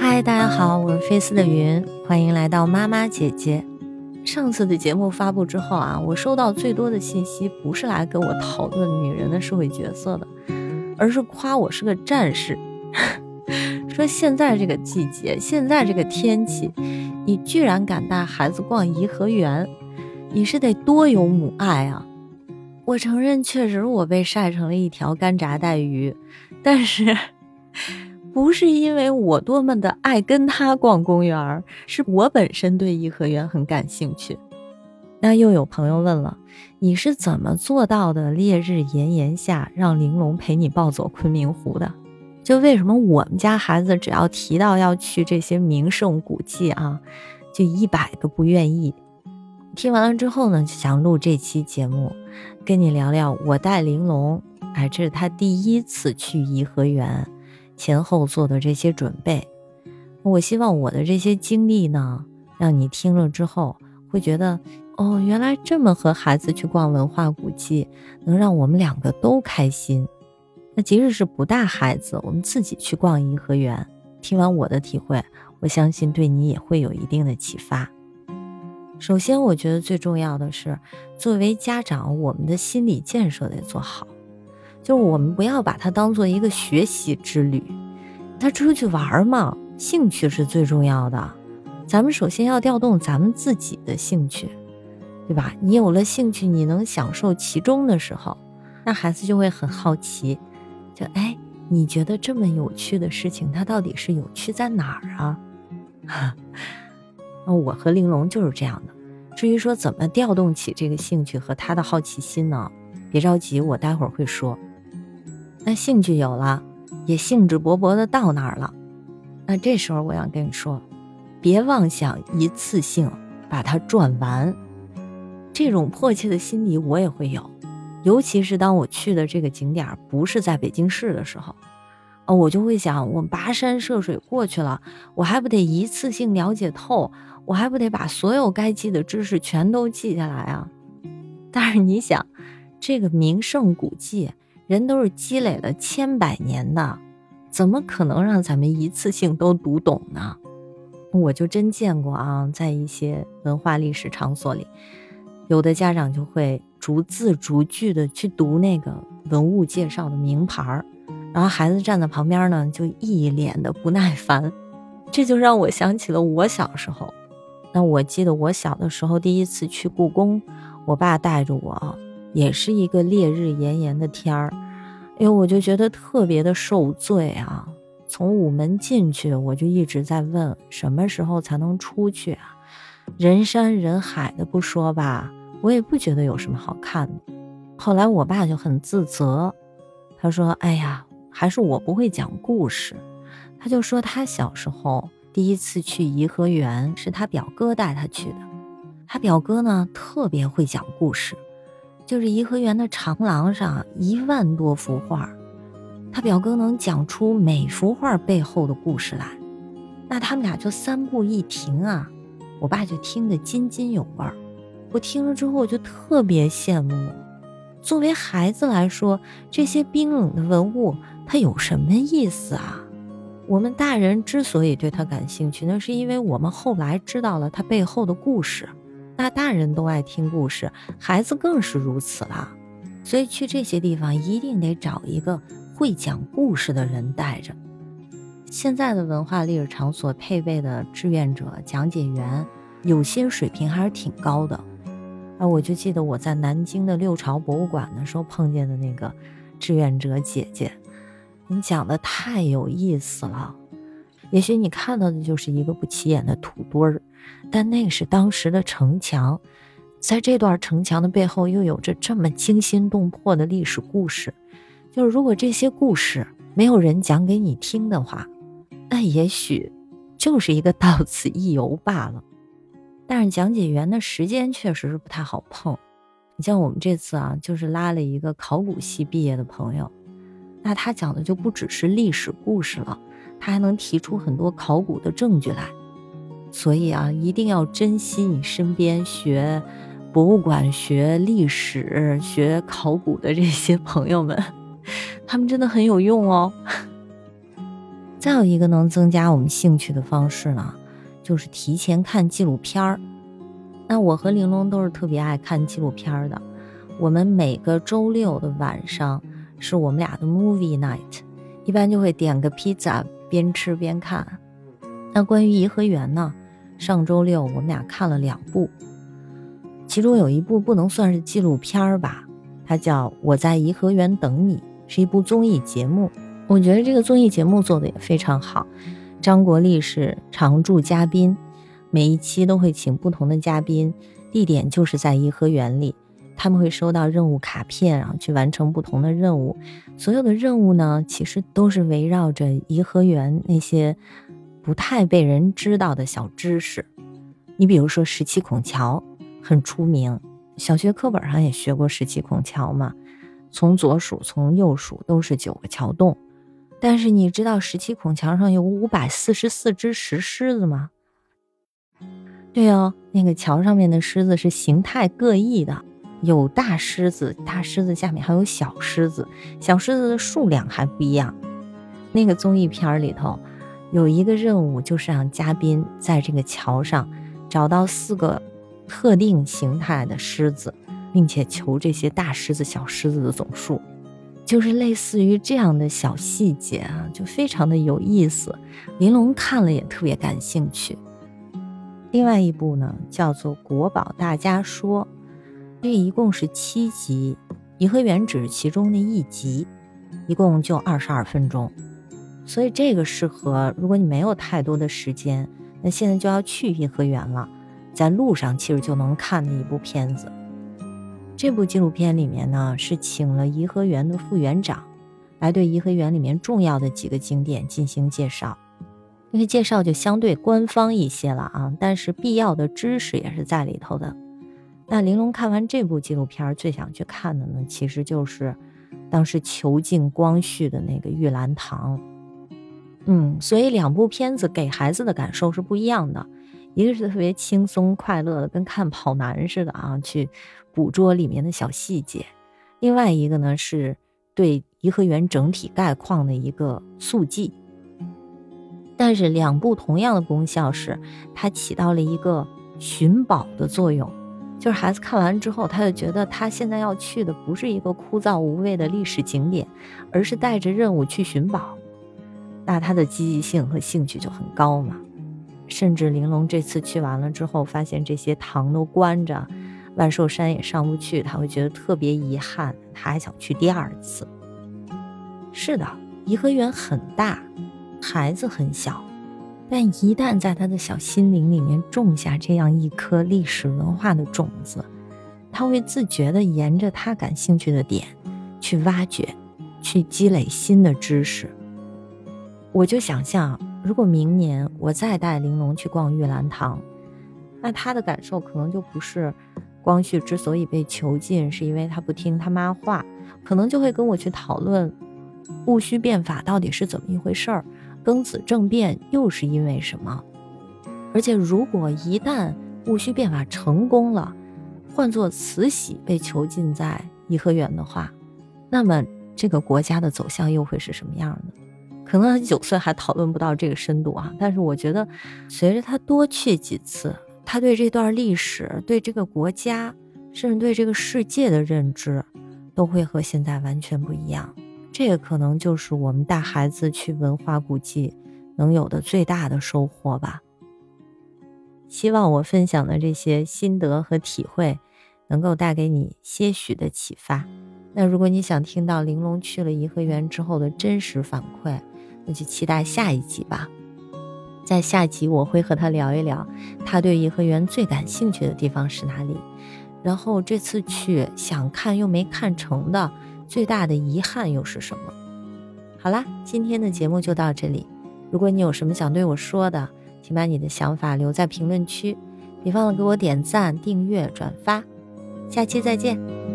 嗨，大家好，我是菲斯的云，欢迎来到妈妈姐姐。上次的节目发布之后啊，我收到最多的信息不是来跟我讨论女人的社会角色的，而是夸我是个战士，说现在这个季节，现在这个天气，你居然敢带孩子逛颐和园，你是得多有母爱啊！我承认，确实我被晒成了一条干炸带鱼，但是。不是因为我多么的爱跟他逛公园，是我本身对颐和园很感兴趣。那又有朋友问了，你是怎么做到的？烈日炎炎下，让玲珑陪你暴走昆明湖的？就为什么我们家孩子只要提到要去这些名胜古迹啊，就一百个不愿意。听完了之后呢，就想录这期节目，跟你聊聊我带玲珑，哎，这是他第一次去颐和园。前后做的这些准备，我希望我的这些经历呢，让你听了之后会觉得，哦，原来这么和孩子去逛文化古迹，能让我们两个都开心。那即使是不带孩子，我们自己去逛颐和园，听完我的体会，我相信对你也会有一定的启发。首先，我觉得最重要的是，作为家长，我们的心理建设得做好。就是我们不要把它当做一个学习之旅，他出去玩嘛，兴趣是最重要的。咱们首先要调动咱们自己的兴趣，对吧？你有了兴趣，你能享受其中的时候，那孩子就会很好奇，就哎，你觉得这么有趣的事情，它到底是有趣在哪儿啊？那我和玲珑就是这样的。至于说怎么调动起这个兴趣和他的好奇心呢？别着急，我待会儿会说。那兴趣有了，也兴致勃勃的到那儿了。那这时候我想跟你说，别妄想一次性把它转完。这种迫切的心理我也会有，尤其是当我去的这个景点不是在北京市的时候，啊，我就会想，我跋山涉水过去了，我还不得一次性了解透，我还不得把所有该记的知识全都记下来啊？但是你想，这个名胜古迹。人都是积累了千百年的，怎么可能让咱们一次性都读懂呢？我就真见过啊，在一些文化历史场所里，有的家长就会逐字逐句的去读那个文物介绍的名牌儿，然后孩子站在旁边呢，就一脸的不耐烦。这就让我想起了我小时候。那我记得我小的时候第一次去故宫，我爸带着我。也是一个烈日炎炎的天儿，哎呦，我就觉得特别的受罪啊！从午门进去，我就一直在问什么时候才能出去啊？人山人海的不说吧，我也不觉得有什么好看的。后来我爸就很自责，他说：“哎呀，还是我不会讲故事。”他就说他小时候第一次去颐和园是他表哥带他去的，他表哥呢特别会讲故事。就是颐和园的长廊上一万多幅画，他表哥能讲出每幅画背后的故事来，那他们俩就三步一停啊，我爸就听得津津有味儿。我听了之后，就特别羡慕。作为孩子来说，这些冰冷的文物，它有什么意思啊？我们大人之所以对它感兴趣，那是因为我们后来知道了它背后的故事。那大人都爱听故事，孩子更是如此了。所以去这些地方一定得找一个会讲故事的人带着。现在的文化历史场所配备的志愿者讲解员，有些水平还是挺高的。啊，我就记得我在南京的六朝博物馆的时候碰见的那个志愿者姐姐，你讲的太有意思了。也许你看到的就是一个不起眼的土堆儿。但那是当时的城墙，在这段城墙的背后，又有着这么惊心动魄的历史故事。就是如果这些故事没有人讲给你听的话，那也许就是一个到此一游罢了。但是讲解员的时间确实是不太好碰。你像我们这次啊，就是拉了一个考古系毕业的朋友，那他讲的就不只是历史故事了，他还能提出很多考古的证据来。所以啊，一定要珍惜你身边学博物馆、学历史、学考古的这些朋友们，他们真的很有用哦。再有一个能增加我们兴趣的方式呢，就是提前看纪录片儿。那我和玲珑都是特别爱看纪录片儿的。我们每个周六的晚上是我们俩的 movie night，一般就会点个披萨，边吃边看。那关于颐和园呢？上周六我们俩看了两部，其中有一部不能算是纪录片吧，它叫《我在颐和园等你》，是一部综艺节目。我觉得这个综艺节目做的也非常好。张国立是常驻嘉宾，每一期都会请不同的嘉宾，地点就是在颐和园里。他们会收到任务卡片，然后去完成不同的任务。所有的任务呢，其实都是围绕着颐和园那些。不太被人知道的小知识，你比如说十七孔桥很出名，小学课本上也学过十七孔桥嘛，从左数从右数都是九个桥洞。但是你知道十七孔桥上有五百四十四只石狮子吗？对哦，那个桥上面的狮子是形态各异的，有大狮子，大狮子下面还有小狮子，小狮子的数量还不一样。那个综艺片里头。有一个任务，就是让嘉宾在这个桥上找到四个特定形态的狮子，并且求这些大狮子、小狮子的总数，就是类似于这样的小细节啊，就非常的有意思。玲珑看了也特别感兴趣。另外一部呢，叫做《国宝大家说》，这一共是七集，《颐和园》只是其中的一集，一共就二十二分钟。所以这个适合，如果你没有太多的时间，那现在就要去颐和园了，在路上其实就能看的一部片子。这部纪录片里面呢，是请了颐和园的副园长，来对颐和园里面重要的几个景点进行介绍。因为介绍就相对官方一些了啊，但是必要的知识也是在里头的。那玲珑看完这部纪录片，最想去看的呢，其实就是当时囚禁光绪的那个玉兰堂。嗯，所以两部片子给孩子的感受是不一样的，一个是特别轻松快乐的，跟看跑男似的啊，去捕捉里面的小细节；另外一个呢，是对颐和园整体概况的一个速记。但是两部同样的功效是，它起到了一个寻宝的作用，就是孩子看完之后，他就觉得他现在要去的不是一个枯燥无味的历史景点，而是带着任务去寻宝。那他的积极性和兴趣就很高嘛，甚至玲珑这次去完了之后，发现这些堂都关着，万寿山也上不去，他会觉得特别遗憾，他还想去第二次。是的，颐和园很大，孩子很小，但一旦在他的小心灵里面种下这样一颗历史文化的种子，他会自觉地沿着他感兴趣的点去挖掘，去积累新的知识。我就想象，如果明年我再带玲珑去逛玉兰堂，那他的感受可能就不是光绪之所以被囚禁是因为他不听他妈话，可能就会跟我去讨论戊戌变法到底是怎么一回事儿，庚子政变又是因为什么。而且，如果一旦戊戌变法成功了，换做慈禧被囚禁在颐和园的话，那么这个国家的走向又会是什么样的？可能他九岁还讨论不到这个深度啊，但是我觉得，随着他多去几次，他对这段历史、对这个国家，甚至对这个世界的认知，都会和现在完全不一样。这个可能就是我们带孩子去文化古迹能有的最大的收获吧。希望我分享的这些心得和体会，能够带给你些许的启发。那如果你想听到玲珑去了颐和园之后的真实反馈，那就期待下一集吧。在下集我会和他聊一聊，他对颐和园最感兴趣的地方是哪里，然后这次去想看又没看成的最大的遗憾又是什么。好啦，今天的节目就到这里。如果你有什么想对我说的，请把你的想法留在评论区，别忘了给我点赞、订阅、转发。下期再见。